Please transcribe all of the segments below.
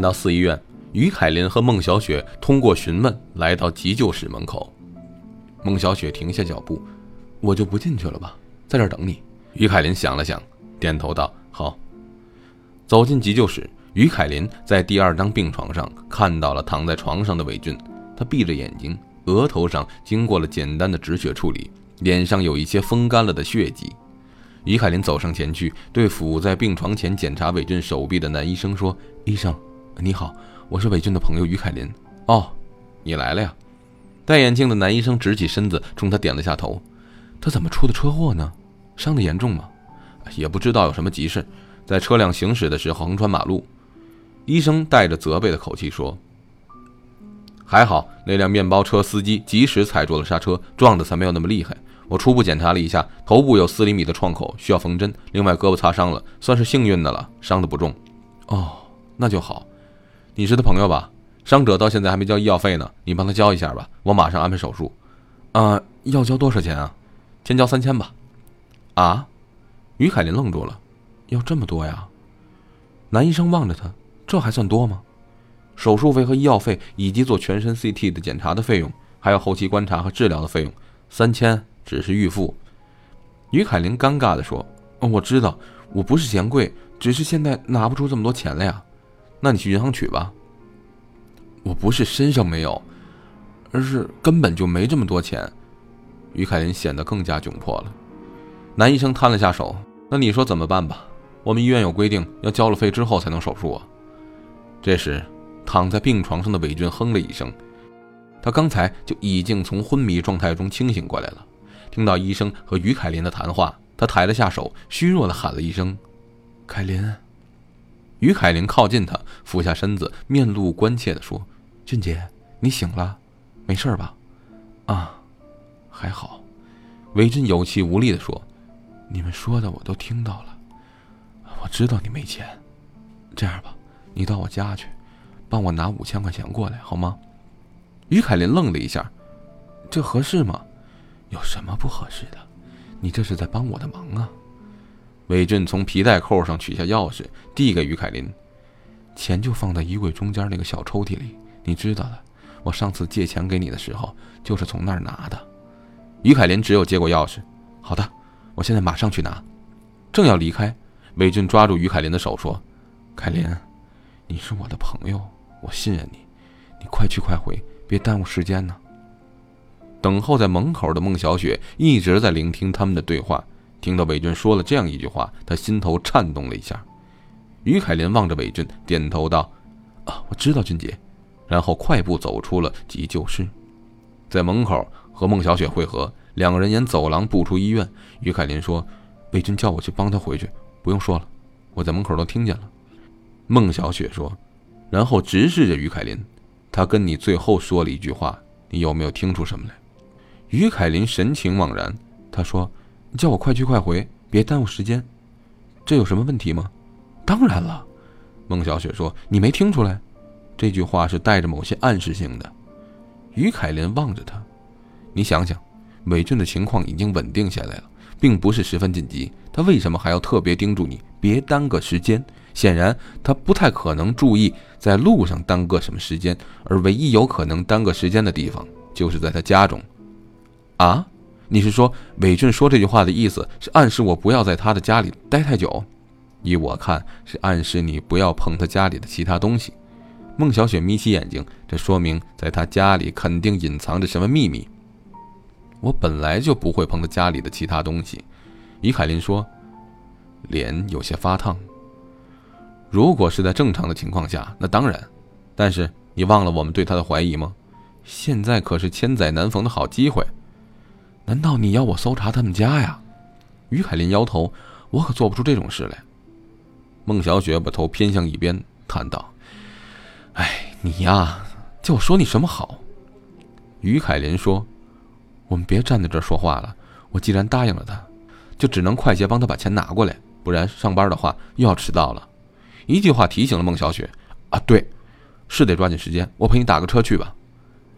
到四医院，于凯林和孟小雪通过询问来到急救室门口。孟小雪停下脚步：“我就不进去了吧，在这儿等你。”于凯林想了想，点头道：“好。”走进急救室，于凯林在第二张病床上看到了躺在床上的伟俊，他闭着眼睛，额头上经过了简单的止血处理，脸上有一些风干了的血迹。于凯林走上前去，对伏在病床前检查伟俊手臂的男医生说：“医生，你好，我是伟俊的朋友于凯林。哦，你来了呀。”戴眼镜的男医生直起身子，冲他点了下头。他怎么出的车祸呢？伤得严重吗？也不知道有什么急事，在车辆行驶的时候横穿马路。医生带着责备的口气说：“还好那辆面包车司机及时踩住了刹车，撞的才没有那么厉害。我初步检查了一下，头部有四厘米的创口，需要缝针。另外胳膊擦伤了，算是幸运的了，伤的不重。哦，那就好。你是他朋友吧？”伤者到现在还没交医药费呢，你帮他交一下吧，我马上安排手术。啊，要交多少钱啊？先交三千吧。啊？于凯林愣住了，要这么多呀？男医生望着他，这还算多吗？手术费和医药费，以及做全身 CT 的检查的费用，还有后期观察和治疗的费用，三千只是预付。于凯林尴尬地说：“我知道，我不是嫌贵，只是现在拿不出这么多钱来呀。那你去银行取吧。”我不是身上没有，而是根本就没这么多钱。于凯林显得更加窘迫了。男医生摊了下手：“那你说怎么办吧？我们医院有规定，要交了费之后才能手术啊。”这时，躺在病床上的伟俊哼了一声，他刚才就已经从昏迷状态中清醒过来了。听到医生和于凯林的谈话，他抬了下手，虚弱的喊了一声：“凯林。”于凯林靠近他，俯下身子，面露关切地说。俊杰，你醒了，没事吧？啊，还好。韦俊有气无力地说：“你们说的我都听到了，我知道你没钱。这样吧，你到我家去，帮我拿五千块钱过来，好吗？”于凯林愣了一下：“这合适吗？有什么不合适的？你这是在帮我的忙啊！”韦俊从皮带扣上取下钥匙，递给于凯林：“钱就放在衣柜中间那个小抽屉里。”你知道的，我上次借钱给你的时候，就是从那儿拿的。于凯林只有接过钥匙。好的，我现在马上去拿。正要离开，韦俊抓住于凯林的手说：“凯林，你是我的朋友，我信任你，你快去快回，别耽误时间呢。”等候在门口的孟小雪一直在聆听他们的对话，听到韦俊说了这样一句话，他心头颤动了一下。于凯林望着韦俊，点头道：“啊，我知道，俊杰。”然后快步走出了急救室，在门口和孟小雪会合，两个人沿走廊步出医院。于凯林说：“魏军叫我去帮他回去，不用说了，我在门口都听见了。”孟小雪说，然后直视着于凯林：“他跟你最后说了一句话，你有没有听出什么来？”于凯林神情惘然，他说：“叫我快去快回，别耽误时间，这有什么问题吗？”“当然了。”孟小雪说：“你没听出来？”这句话是带着某些暗示性的。于凯林望着他，你想想，伟俊的情况已经稳定下来了，并不是十分紧急，他为什么还要特别叮嘱你别耽搁时间？显然，他不太可能注意在路上耽搁什么时间，而唯一有可能耽搁时间的地方，就是在他家中。啊，你是说伟俊说这句话的意思是暗示我不要在他的家里待太久？依我看，是暗示你不要碰他家里的其他东西。孟小雪眯起眼睛，这说明在他家里肯定隐藏着什么秘密。我本来就不会碰他家里的其他东西。于凯林说，脸有些发烫。如果是在正常的情况下，那当然。但是你忘了我们对他的怀疑吗？现在可是千载难逢的好机会。难道你要我搜查他们家呀？于凯林摇头，我可做不出这种事来。孟小雪把头偏向一边，叹道。哎，你呀，叫我说你什么好？于凯林说：“我们别站在这儿说话了。我既然答应了他，就只能快些帮他把钱拿过来，不然上班的话又要迟到了。”一句话提醒了孟小雪：“啊，对，是得抓紧时间。我陪你打个车去吧。”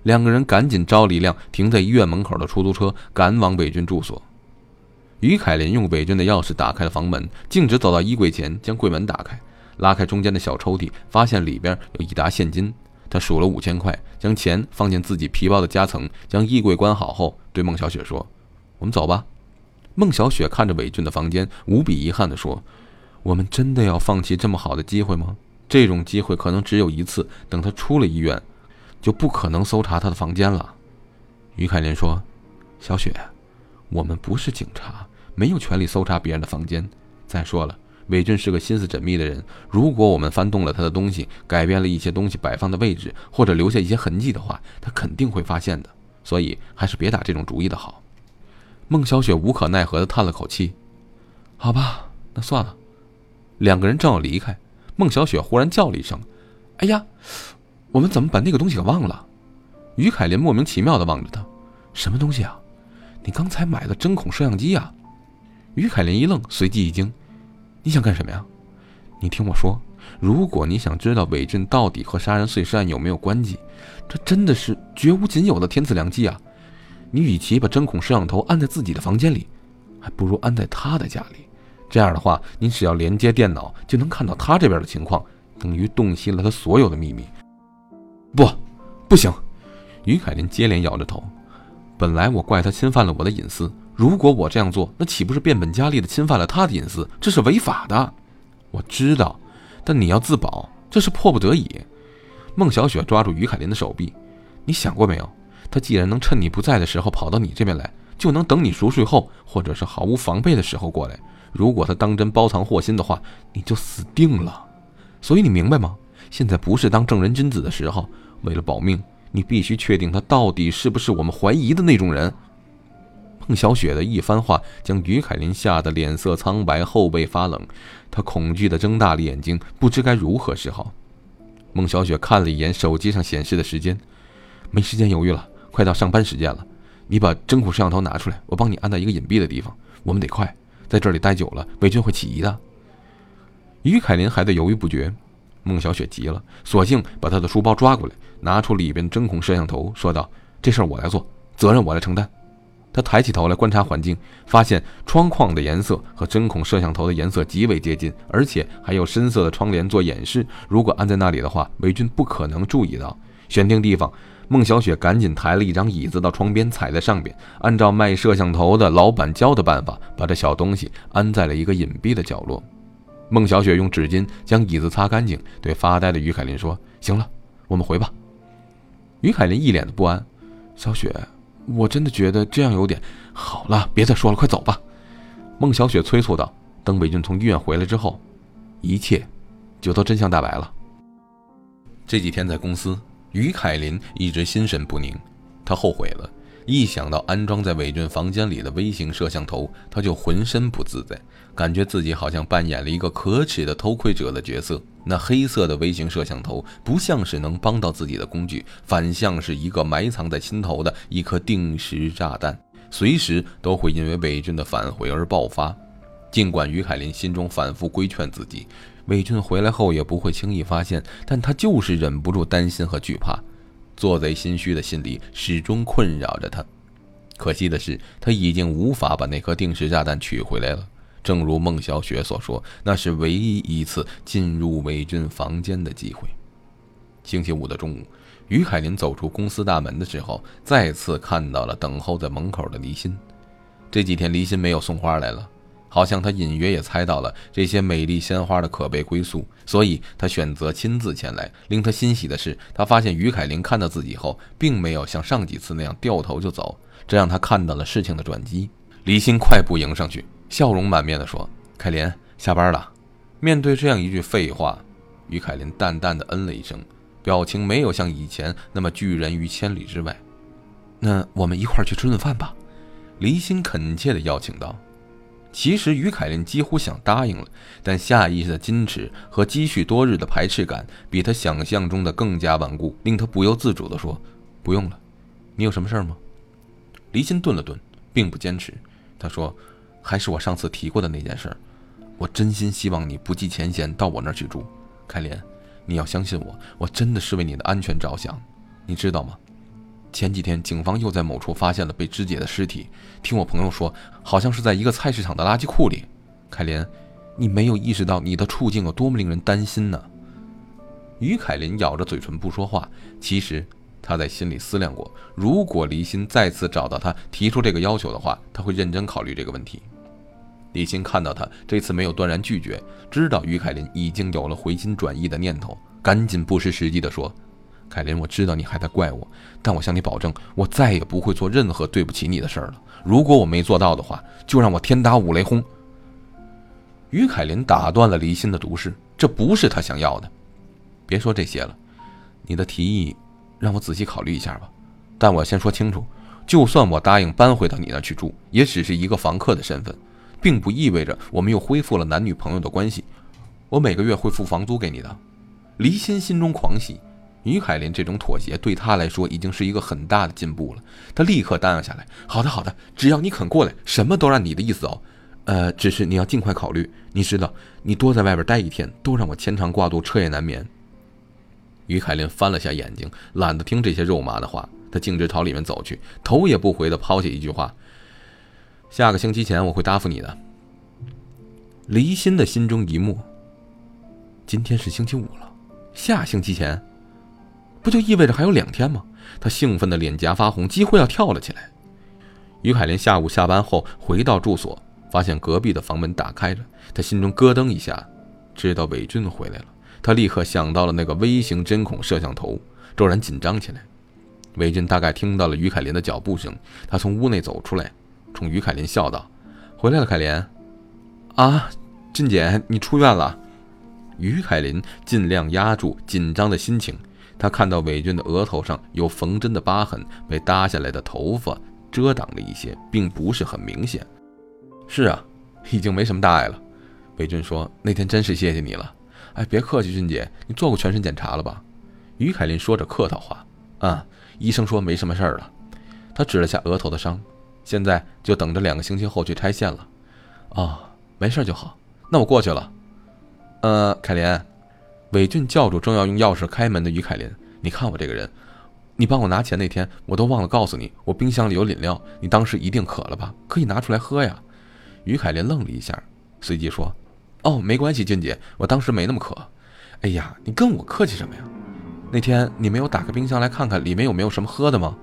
两个人赶紧招了一辆停在医院门口的出租车，赶往北军住所。于凯林用北军的钥匙打开了房门，径直走到衣柜前，将柜门打开。拉开中间的小抽屉，发现里边有一沓现金。他数了五千块，将钱放进自己皮包的夹层，将衣柜关好后，对孟小雪说：“我们走吧。”孟小雪看着伟俊的房间，无比遗憾地说：“我们真的要放弃这么好的机会吗？这种机会可能只有一次。等他出了医院，就不可能搜查他的房间了。”于凯林说：“小雪，我们不是警察，没有权利搜查别人的房间。再说了。”伟俊是个心思缜密的人，如果我们翻动了他的东西，改变了一些东西摆放的位置，或者留下一些痕迹的话，他肯定会发现的。所以还是别打这种主意的好。孟小雪无可奈何地叹了口气：“好吧，那算了。”两个人正要离开，孟小雪忽然叫了一声：“哎呀，我们怎么把那个东西给忘了？”于凯林莫名其妙地望着他：“什么东西啊？你刚才买的针孔摄像机啊？”于凯林一愣，随即一惊。你想干什么呀？你听我说，如果你想知道伟俊到底和杀人碎尸案有没有关系，这真的是绝无仅有的天赐良机啊！你与其把针孔摄像头安在自己的房间里，还不如安在他的家里。这样的话，你只要连接电脑，就能看到他这边的情况，等于洞悉了他所有的秘密。不，不行！于凯林接连摇着头。本来我怪他侵犯了我的隐私。如果我这样做，那岂不是变本加厉地侵犯了他的隐私？这是违法的。我知道，但你要自保，这是迫不得已。孟小雪抓住于凯林的手臂，你想过没有？他既然能趁你不在的时候跑到你这边来，就能等你熟睡后，或者是毫无防备的时候过来。如果他当真包藏祸心的话，你就死定了。所以你明白吗？现在不是当正人君子的时候。为了保命，你必须确定他到底是不是我们怀疑的那种人。孟小雪的一番话将于凯林吓得脸色苍白，后背发冷。他恐惧地睁大了眼睛，不知该如何是好。孟小雪看了一眼手机上显示的时间，没时间犹豫了，快到上班时间了。你把针孔摄像头拿出来，我帮你安在一个隐蔽的地方。我们得快，在这里待久了，魏军会起疑的。于凯林还在犹豫不决，孟小雪急了，索性把他的书包抓过来，拿出里边的针孔摄像头，说道：“这事儿我来做，责任我来承担。”他抬起头来观察环境，发现窗框的颜色和针孔摄像头的颜色极为接近，而且还有深色的窗帘做掩饰。如果安在那里的话，韦俊不可能注意到。选定地方，孟小雪赶紧抬了一张椅子到窗边，踩在上边，按照卖摄像头的老板教的办法，把这小东西安在了一个隐蔽的角落。孟小雪用纸巾将椅子擦干净，对发呆的于凯林说：“行了，我们回吧。”于凯林一脸的不安：“小雪。”我真的觉得这样有点好了，别再说了，快走吧。”孟小雪催促道。等伟俊从医院回来之后，一切就都真相大白了。这几天在公司，于凯林一直心神不宁，他后悔了。一想到安装在伟俊房间里的微型摄像头，他就浑身不自在，感觉自己好像扮演了一个可耻的偷窥者的角色。那黑色的微型摄像头不像是能帮到自己的工具，反像是一个埋藏在心头的一颗定时炸弹，随时都会因为伟俊的返回而爆发。尽管于凯林心中反复规劝自己，伟俊回来后也不会轻易发现，但他就是忍不住担心和惧怕。做贼心虚的心理始终困扰着他。可惜的是，他已经无法把那颗定时炸弹取回来了。正如孟小雪所说，那是唯一一次进入韦俊房间的机会。星期五的中午，于凯林走出公司大门的时候，再次看到了等候在门口的离心。这几天，离心没有送花来了。好像他隐约也猜到了这些美丽鲜花的可悲归宿，所以他选择亲自前来。令他欣喜的是，他发现于凯琳看到自己后，并没有像上几次那样掉头就走，这让他看到了事情的转机。黎心快步迎上去，笑容满面地说：“凯琳，下班了。”面对这样一句废话，于凯琳淡淡的嗯了一声，表情没有像以前那么拒人于千里之外。那我们一块去吃顿饭吧，离心恳切地邀请道。其实于凯琳几乎想答应了，但下意识的矜持和积蓄多日的排斥感，比他想象中的更加顽固，令他不由自主地说：“不用了，你有什么事儿吗？”离心顿了顿，并不坚持。他说：“还是我上次提过的那件事，我真心希望你不计前嫌到我那儿去住。凯琳，你要相信我，我真的是为你的安全着想，你知道吗？”前几天，警方又在某处发现了被肢解的尸体。听我朋友说，好像是在一个菜市场的垃圾库里。凯琳，你没有意识到你的处境有多么令人担心呢？于凯林咬着嘴唇不说话。其实他在心里思量过，如果离心再次找到他提出这个要求的话，他会认真考虑这个问题。李欣看到他这次没有断然拒绝，知道于凯林已经有了回心转意的念头，赶紧不失时机地说：“凯林，我知道你还在怪我，但我向你保证，我再也不会做任何对不起你的事儿了。如果我没做到的话，就让我天打五雷轰。”于凯林打断了李欣的毒誓，这不是他想要的。别说这些了，你的提议让我仔细考虑一下吧。但我先说清楚，就算我答应搬回到你那去住，也只是一个房客的身份。并不意味着我们又恢复了男女朋友的关系。我每个月会付房租给你的。黎心心中狂喜，于海林这种妥协对他来说已经是一个很大的进步了。他立刻答应下来。好的，好的，只要你肯过来，什么都按你的意思走。呃，只是你要尽快考虑。你知道，你多在外边待一天，都让我牵肠挂肚，彻夜难眠。于海林翻了下眼睛，懒得听这些肉麻的话。他径直朝里面走去，头也不回地抛下一句话。下个星期前我会答复你的。离心的心中一默。今天是星期五了，下星期前，不就意味着还有两天吗？他兴奋的脸颊发红，几乎要跳了起来。于凯林下午下班后回到住所，发现隔壁的房门打开着，他心中咯噔一下，知道伟俊回来了。他立刻想到了那个微型针孔摄像头，骤然紧张起来。伟俊大概听到了于凯林的脚步声，他从屋内走出来。冲于凯林笑道：“回来了，凯林。”啊，俊姐，你出院了。于凯林尽量压住紧张的心情。他看到伟俊的额头上有缝针的疤痕，被搭下来的头发遮挡了一些，并不是很明显。是啊，已经没什么大碍了。伟俊说：“那天真是谢谢你了。”哎，别客气，俊姐，你做过全身检查了吧？于凯林说着客套话。啊，医生说没什么事儿了。他指了下额头的伤。现在就等着两个星期后去拆线了，哦，没事就好。那我过去了。呃，凯林，伟俊叫住正要用钥匙开门的于凯林，你看我这个人，你帮我拿钱那天，我都忘了告诉你，我冰箱里有饮料，你当时一定渴了吧？可以拿出来喝呀。于凯林愣了一下，随即说：“哦，没关系，俊姐，我当时没那么渴。哎呀，你跟我客气什么呀？那天你没有打开冰箱来看看里面有没有什么喝的吗？”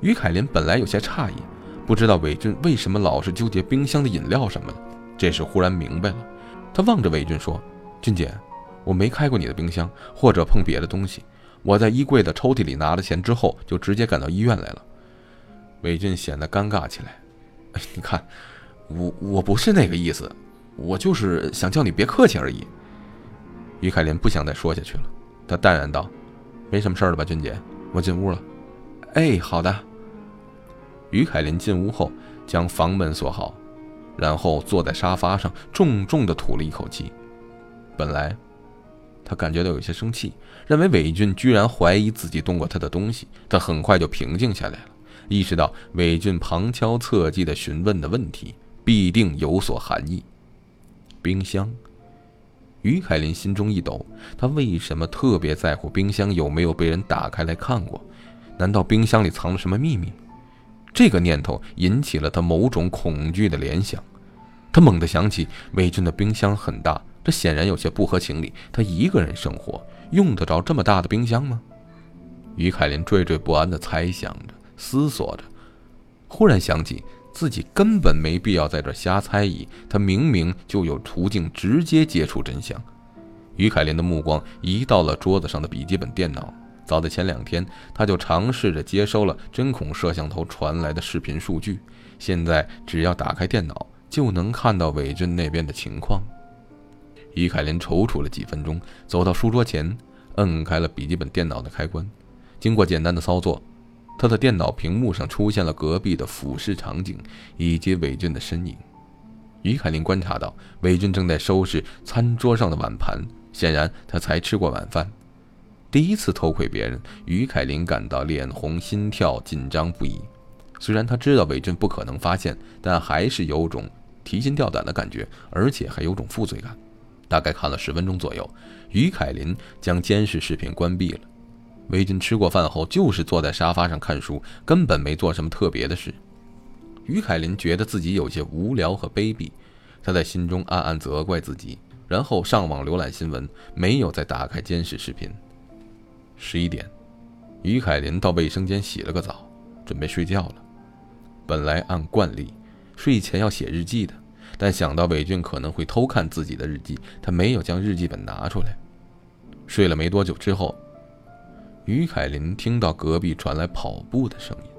于凯林本来有些诧异。不知道伟俊为什么老是纠结冰箱的饮料什么的，这时忽然明白了。他望着伟俊说：“俊姐，我没开过你的冰箱，或者碰别的东西。我在衣柜的抽屉里拿了钱之后，就直接赶到医院来了。”伟俊显得尴尬起来。“你看，我我不是那个意思，我就是想叫你别客气而已。”于凯琳不想再说下去了，他淡然道：“没什么事儿了吧，俊姐？我进屋了。”“哎，好的。”于凯林进屋后，将房门锁好，然后坐在沙发上，重重地吐了一口气。本来，他感觉到有些生气，认为伟俊居然怀疑自己动过他的东西。但很快就平静下来了，意识到伟俊旁敲侧击地询问的问题必定有所含义。冰箱，于凯林心中一抖，他为什么特别在乎冰箱有没有被人打开来看过？难道冰箱里藏了什么秘密？这个念头引起了他某种恐惧的联想，他猛地想起魏军的冰箱很大，这显然有些不合情理。他一个人生活，用得着这么大的冰箱吗？于凯琳惴惴不安地猜想着，思索着，忽然想起自己根本没必要在这瞎猜疑，他明明就有途径直接接触真相。于凯琳的目光移到了桌子上的笔记本电脑。早在前两天，他就尝试着接收了针孔摄像头传来的视频数据。现在只要打开电脑，就能看到伟俊那边的情况。于凯林踌躇了几分钟，走到书桌前，摁开了笔记本电脑的开关。经过简单的操作，他的电脑屏幕上出现了隔壁的俯视场景以及伟俊的身影。于凯林观察到，伟俊正在收拾餐桌上的碗盘，显然他才吃过晚饭。第一次偷窥别人，于凯琳感到脸红、心跳紧张不已。虽然他知道伟俊不可能发现，但还是有种提心吊胆的感觉，而且还有种负罪感。大概看了十分钟左右，于凯琳将监视视频关闭了。伟俊吃过饭后就是坐在沙发上看书，根本没做什么特别的事。于凯琳觉得自己有些无聊和卑鄙。他在心中暗暗责怪自己，然后上网浏览新闻，没有再打开监视视频。十一点，于凯林到卫生间洗了个澡，准备睡觉了。本来按惯例，睡前要写日记的，但想到伟俊可能会偷看自己的日记，他没有将日记本拿出来。睡了没多久之后，于凯林听到隔壁传来跑步的声音。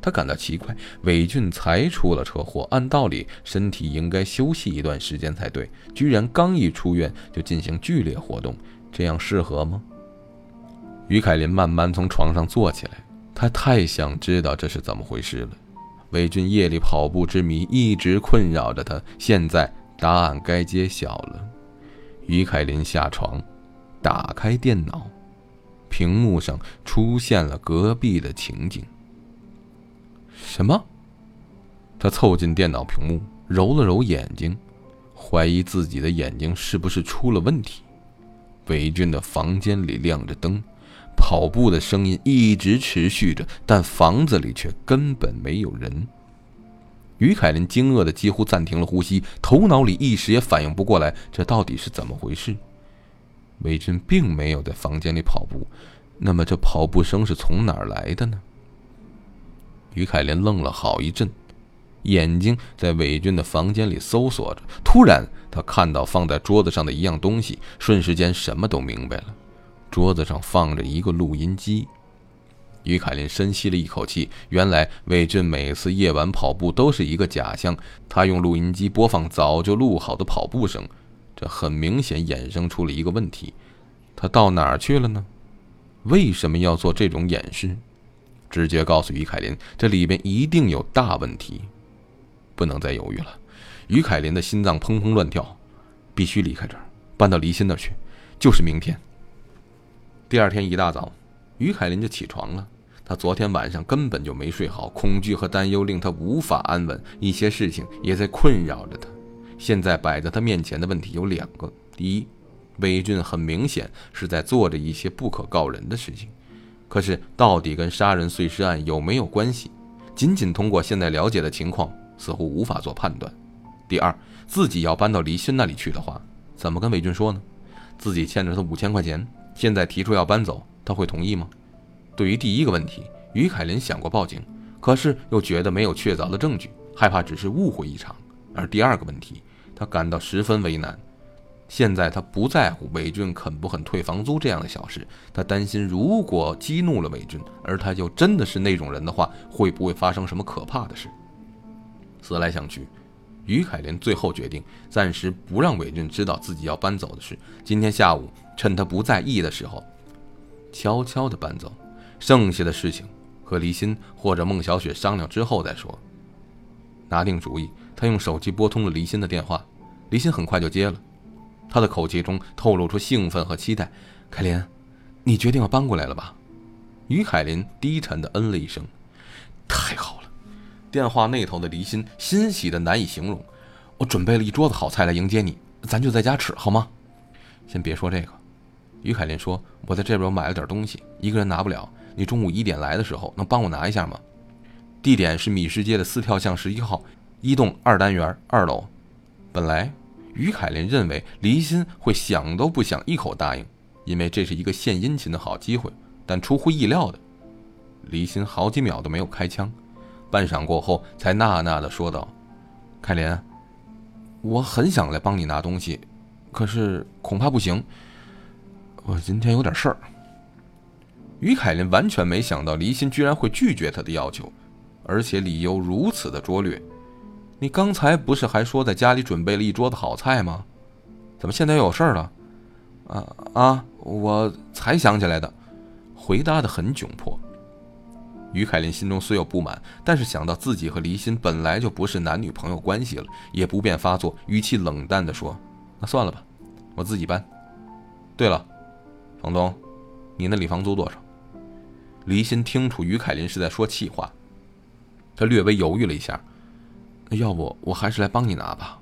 他感到奇怪，伟俊才出了车祸，按道理身体应该休息一段时间才对，居然刚一出院就进行剧烈活动，这样适合吗？于凯林慢慢从床上坐起来，他太想知道这是怎么回事了。伟俊夜里跑步之谜一直困扰着他，现在答案该揭晓了。于凯林下床，打开电脑，屏幕上出现了隔壁的情景。什么？他凑近电脑屏幕，揉了揉眼睛，怀疑自己的眼睛是不是出了问题。伟俊的房间里亮着灯，跑步的声音一直持续着，但房子里却根本没有人。于凯林惊愕的几乎暂停了呼吸，头脑里一时也反应不过来，这到底是怎么回事？韦俊并没有在房间里跑步，那么这跑步声是从哪儿来的呢？于凯林愣了好一阵，眼睛在伟俊的房间里搜索着。突然，他看到放在桌子上的一样东西，瞬时间什么都明白了。桌子上放着一个录音机。于凯林深吸了一口气，原来韦俊每次夜晚跑步都是一个假象，他用录音机播放早就录好的跑步声。这很明显衍生出了一个问题：他到哪儿去了呢？为什么要做这种掩饰？直觉告诉于凯林，这里边一定有大问题，不能再犹豫了。于凯林的心脏砰砰乱跳，必须离开这儿，搬到离心那儿去，就是明天。第二天一大早，于凯林就起床了。他昨天晚上根本就没睡好，恐惧和担忧令他无法安稳，一些事情也在困扰着他。现在摆在他面前的问题有两个：第一，魏俊很明显是在做着一些不可告人的事情。可是，到底跟杀人碎尸案有没有关系？仅仅通过现在了解的情况，似乎无法做判断。第二，自己要搬到黎勋那里去的话，怎么跟魏俊说呢？自己欠着他五千块钱，现在提出要搬走，他会同意吗？对于第一个问题，于凯林想过报警，可是又觉得没有确凿的证据，害怕只是误会一场。而第二个问题，他感到十分为难。现在他不在乎伟俊肯不肯退房租这样的小事，他担心如果激怒了伟俊，而他就真的是那种人的话，会不会发生什么可怕的事？思来想去，于凯林最后决定暂时不让伟俊知道自己要搬走的事。今天下午趁他不在意的时候，悄悄地搬走，剩下的事情和黎心或者孟小雪商量之后再说。拿定主意，他用手机拨通了黎心的电话，黎心很快就接了。他的口气中透露出兴奋和期待。凯林，你决定要搬过来了吧？于凯林低沉的嗯了一声。太好了！电话那头的黎心欣喜的难以形容。我准备了一桌子好菜来迎接你，咱就在家吃好吗？先别说这个。于凯林说：“我在这边买了点东西，一个人拿不了。你中午一点来的时候，能帮我拿一下吗？地点是米市街的四跳巷十一号一栋二单元二楼。本来……”于凯林认为黎心会想都不想一口答应，因为这是一个献殷勤的好机会。但出乎意料的，黎心好几秒都没有开枪，半晌过后才呐呐的说道：“凯林，我很想来帮你拿东西，可是恐怕不行。我今天有点事儿。”于凯林完全没想到黎心居然会拒绝他的要求，而且理由如此的拙劣。你刚才不是还说在家里准备了一桌子好菜吗？怎么现在又有事儿了？啊啊！我才想起来的，回答的很窘迫。于凯林心中虽有不满，但是想到自己和黎心本来就不是男女朋友关系了，也不便发作，语气冷淡的说：“那算了吧，我自己搬。对了，房东，你那里房租多少？”黎心听出于凯林是在说气话，他略微犹豫了一下。要不我还是来帮你拿吧，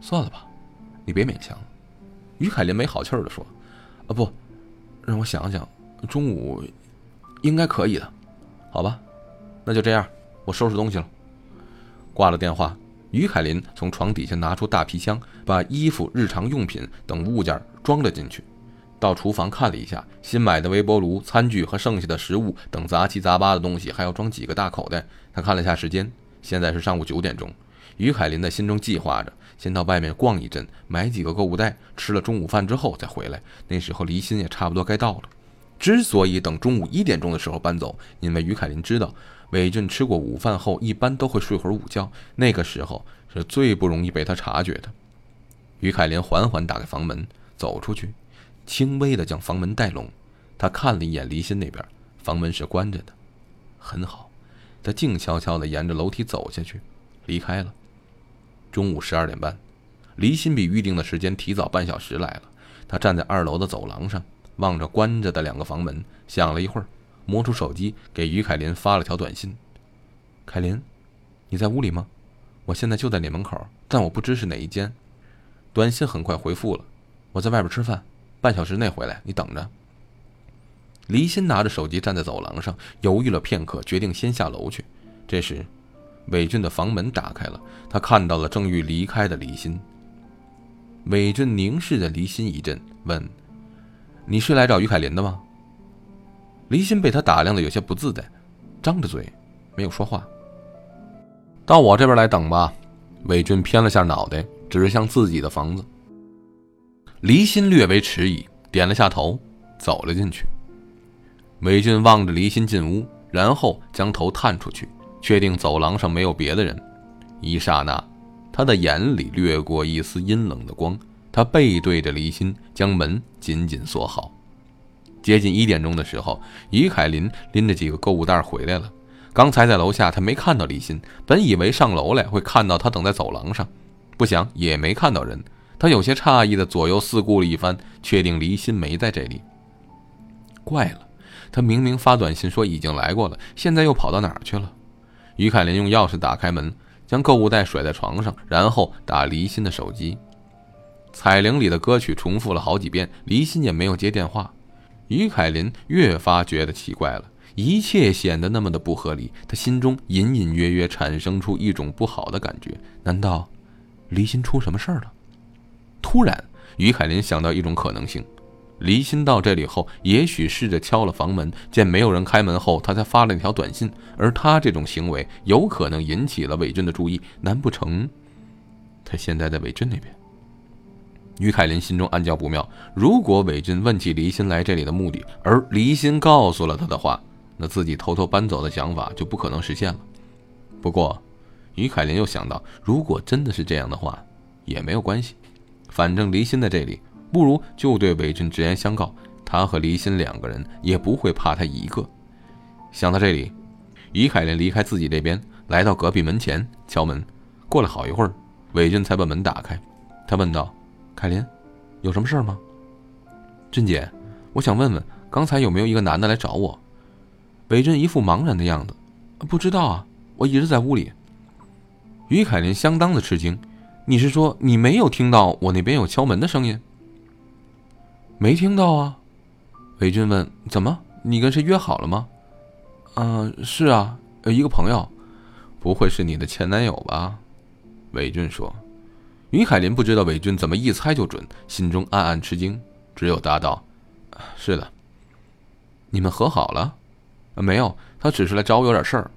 算了吧，你别勉强。于凯林没好气儿的说：“啊不，让我想想，中午应该可以的，好吧，那就这样，我收拾东西了。”挂了电话，于凯林从床底下拿出大皮箱，把衣服、日常用品等物件装了进去。到厨房看了一下，新买的微波炉、餐具和剩下的食物等杂七杂八的东西，还要装几个大口袋。他看了下时间，现在是上午九点钟。于凯林在心中计划着，先到外面逛一阵，买几个购物袋，吃了中午饭之后再回来。那时候离心也差不多该到了。之所以等中午一点钟的时候搬走，因为于凯林知道。伟俊吃过午饭后，一般都会睡会儿午觉，那个时候是最不容易被他察觉的。于凯林缓缓打开房门，走出去，轻微的将房门带拢。他看了一眼离心那边，房门是关着的，很好。他静悄悄的沿着楼梯走下去，离开了。中午十二点半，离心比预定的时间提早半小时来了。他站在二楼的走廊上，望着关着的两个房门，想了一会儿。摸出手机，给于凯林发了条短信：“凯林，你在屋里吗？我现在就在你门口，但我不知是哪一间。”短信很快回复了：“我在外边吃饭，半小时内回来，你等着。”黎心拿着手机站在走廊上，犹豫了片刻，决定先下楼去。这时，伟俊的房门打开了，他看到了正欲离开的黎心。伟俊凝视着黎心一阵，问：“你是来找于凯林的吗？”黎心被他打量的有些不自在，张着嘴，没有说话。到我这边来等吧。伟俊偏了下脑袋，指向自己的房子。黎心略微迟疑，点了下头，走了进去。伟俊望着离心进屋，然后将头探出去，确定走廊上没有别的人。一刹那，他的眼里掠过一丝阴冷的光。他背对着离心，将门紧紧锁好。接近一点钟的时候，于凯林拎着几个购物袋回来了。刚才在楼下，他没看到李欣，本以为上楼来会看到他等在走廊上，不想也没看到人。他有些诧异的左右四顾了一番，确定离心没在这里。怪了，他明明发短信说已经来过了，现在又跑到哪儿去了？于凯林用钥匙打开门，将购物袋甩在床上，然后打离心的手机。彩铃里的歌曲重复了好几遍，离心也没有接电话。于凯林越发觉得奇怪了，一切显得那么的不合理。他心中隐隐约约产生出一种不好的感觉，难道离心出什么事儿了？突然，于凯林想到一种可能性：离心到这里后，也许试着敲了房门，见没有人开门后，他才发了一条短信。而他这种行为有可能引起了伟俊的注意，难不成他现在在伟俊那边？于凯林心中暗叫不妙。如果伟俊问起离心来这里的目的，而离心告诉了他的话，那自己偷偷搬走的想法就不可能实现了。不过，于凯林又想到，如果真的是这样的话，也没有关系，反正离心在这里，不如就对伟俊直言相告。他和黎心两个人也不会怕他一个。想到这里，于凯林离开自己这边，来到隔壁门前敲门。过了好一会儿，伟俊才把门打开。他问道。凯琳，有什么事吗？俊姐，我想问问，刚才有没有一个男的来找我？伟俊一副茫然的样子，不知道啊，我一直在屋里。于凯琳相当的吃惊，你是说你没有听到我那边有敲门的声音？没听到啊。伟俊问：怎么？你跟谁约好了吗？嗯，是啊，一个朋友，不会是你的前男友吧？伟俊说。于海林不知道伟俊怎么一猜就准，心中暗暗吃惊，只有答道：“是的。”你们和好了？没有，他只是来找我有点事儿。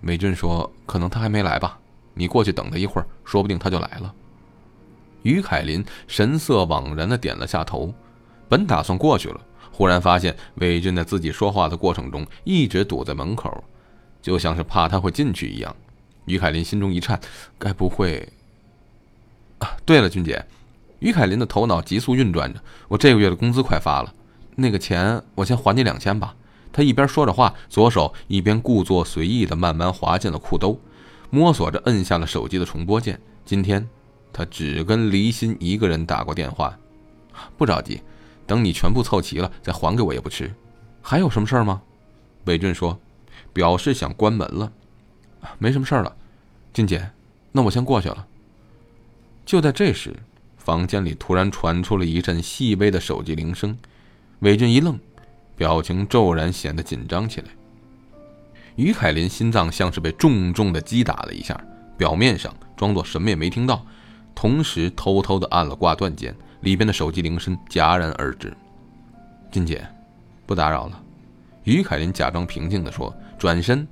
伟俊说：“可能他还没来吧，你过去等他一会儿，说不定他就来了。”于凯林神色惘然的点了下头，本打算过去了，忽然发现韦俊在自己说话的过程中一直堵在门口，就像是怕他会进去一样。于凯林心中一颤，该不会……啊，对了，俊姐，于凯林的头脑急速运转着。我这个月的工资快发了，那个钱我先还你两千吧。他一边说着话，左手一边故作随意的慢慢滑进了裤兜，摸索着摁下了手机的重播键。今天他只跟离心一个人打过电话，不着急，等你全部凑齐了再还给我也不迟。还有什么事儿吗？伟俊说，表示想关门了。没什么事儿了，俊姐，那我先过去了。就在这时，房间里突然传出了一阵细微的手机铃声。伟俊一愣，表情骤然显得紧张起来。于凯林心脏像是被重重的击打了一下，表面上装作什么也没听到，同时偷偷的按了挂断键，里边的手机铃声戛然而止。金姐，不打扰了。于凯林假装平静地说，转身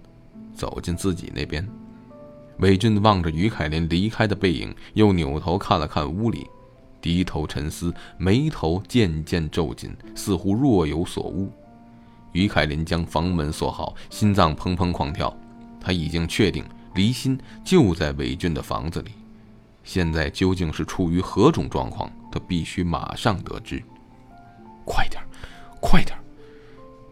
走进自己那边。韦俊望着于凯林离开的背影，又扭头看了看屋里，低头沉思，眉头渐渐皱紧，似乎若有所悟。于凯林将房门锁好，心脏砰砰狂跳。他已经确定离心就在韦俊的房子里，现在究竟是处于何种状况，他必须马上得知。快点，快点！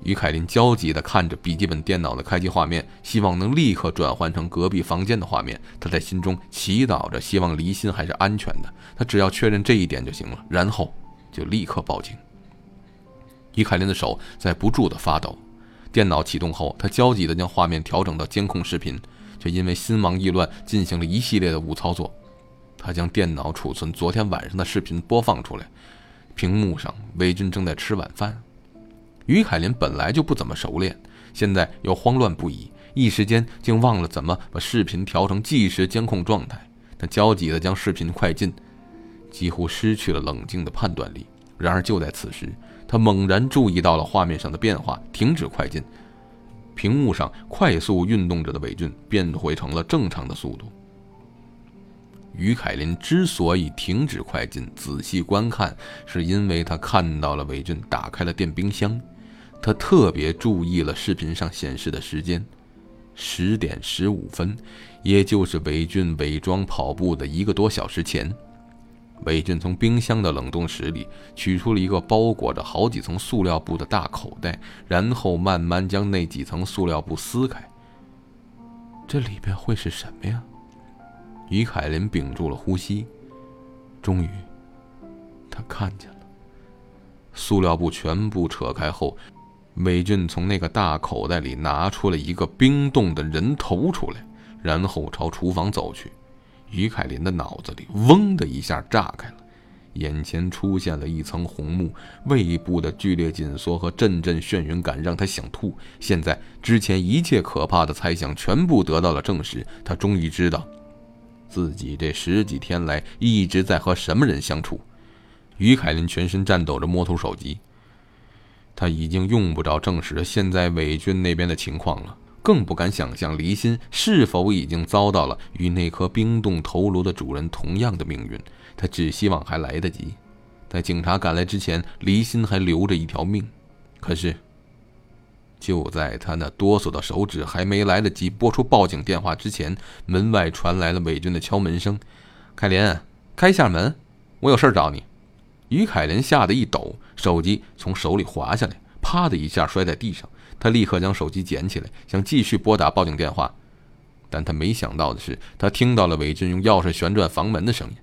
于凯林焦急地看着笔记本电脑的开机画面，希望能立刻转换成隔壁房间的画面。他在心中祈祷着，希望离心还是安全的。他只要确认这一点就行了，然后就立刻报警。于凯林的手在不住地发抖。电脑启动后，他焦急地将画面调整到监控视频，却因为心忙意乱进行了一系列的误操作。他将电脑储存昨天晚上的视频播放出来，屏幕上魏军正在吃晚饭。于凯林本来就不怎么熟练，现在又慌乱不已，一时间竟忘了怎么把视频调成即时监控状态。他焦急地将视频快进，几乎失去了冷静的判断力。然而就在此时，他猛然注意到了画面上的变化，停止快进，屏幕上快速运动着的韦俊变回成了正常的速度。于凯林之所以停止快进，仔细观看，是因为他看到了韦俊打开了电冰箱。他特别注意了视频上显示的时间，十点十五分，也就是韦俊伪装跑步的一个多小时前。韦俊从冰箱的冷冻室里取出了一个包裹着好几层塑料布的大口袋，然后慢慢将那几层塑料布撕开。这里边会是什么呀？于凯林屏住了呼吸，终于，他看见了。塑料布全部扯开后。韦俊从那个大口袋里拿出了一个冰冻的人头出来，然后朝厨房走去。于凯林的脑子里嗡的一下炸开了，眼前出现了一层红幕，胃部的剧烈紧缩和阵阵眩晕感让他想吐。现在之前一切可怕的猜想全部得到了证实，他终于知道，自己这十几天来一直在和什么人相处。于凯林全身颤抖着摸出手机。他已经用不着证实现在伪军那边的情况了，更不敢想象离心是否已经遭到了与那颗冰冻头颅的主人同样的命运。他只希望还来得及，在警察赶来之前，离心还留着一条命。可是，就在他那哆嗦的手指还没来得及拨出报警电话之前，门外传来了伪军的敲门声：“凯林，开下门，我有事找你。”于凯林吓得一抖，手机从手里滑下来，啪的一下摔在地上。他立刻将手机捡起来，想继续拨打报警电话，但他没想到的是，他听到了韦军用钥匙旋转房门的声音。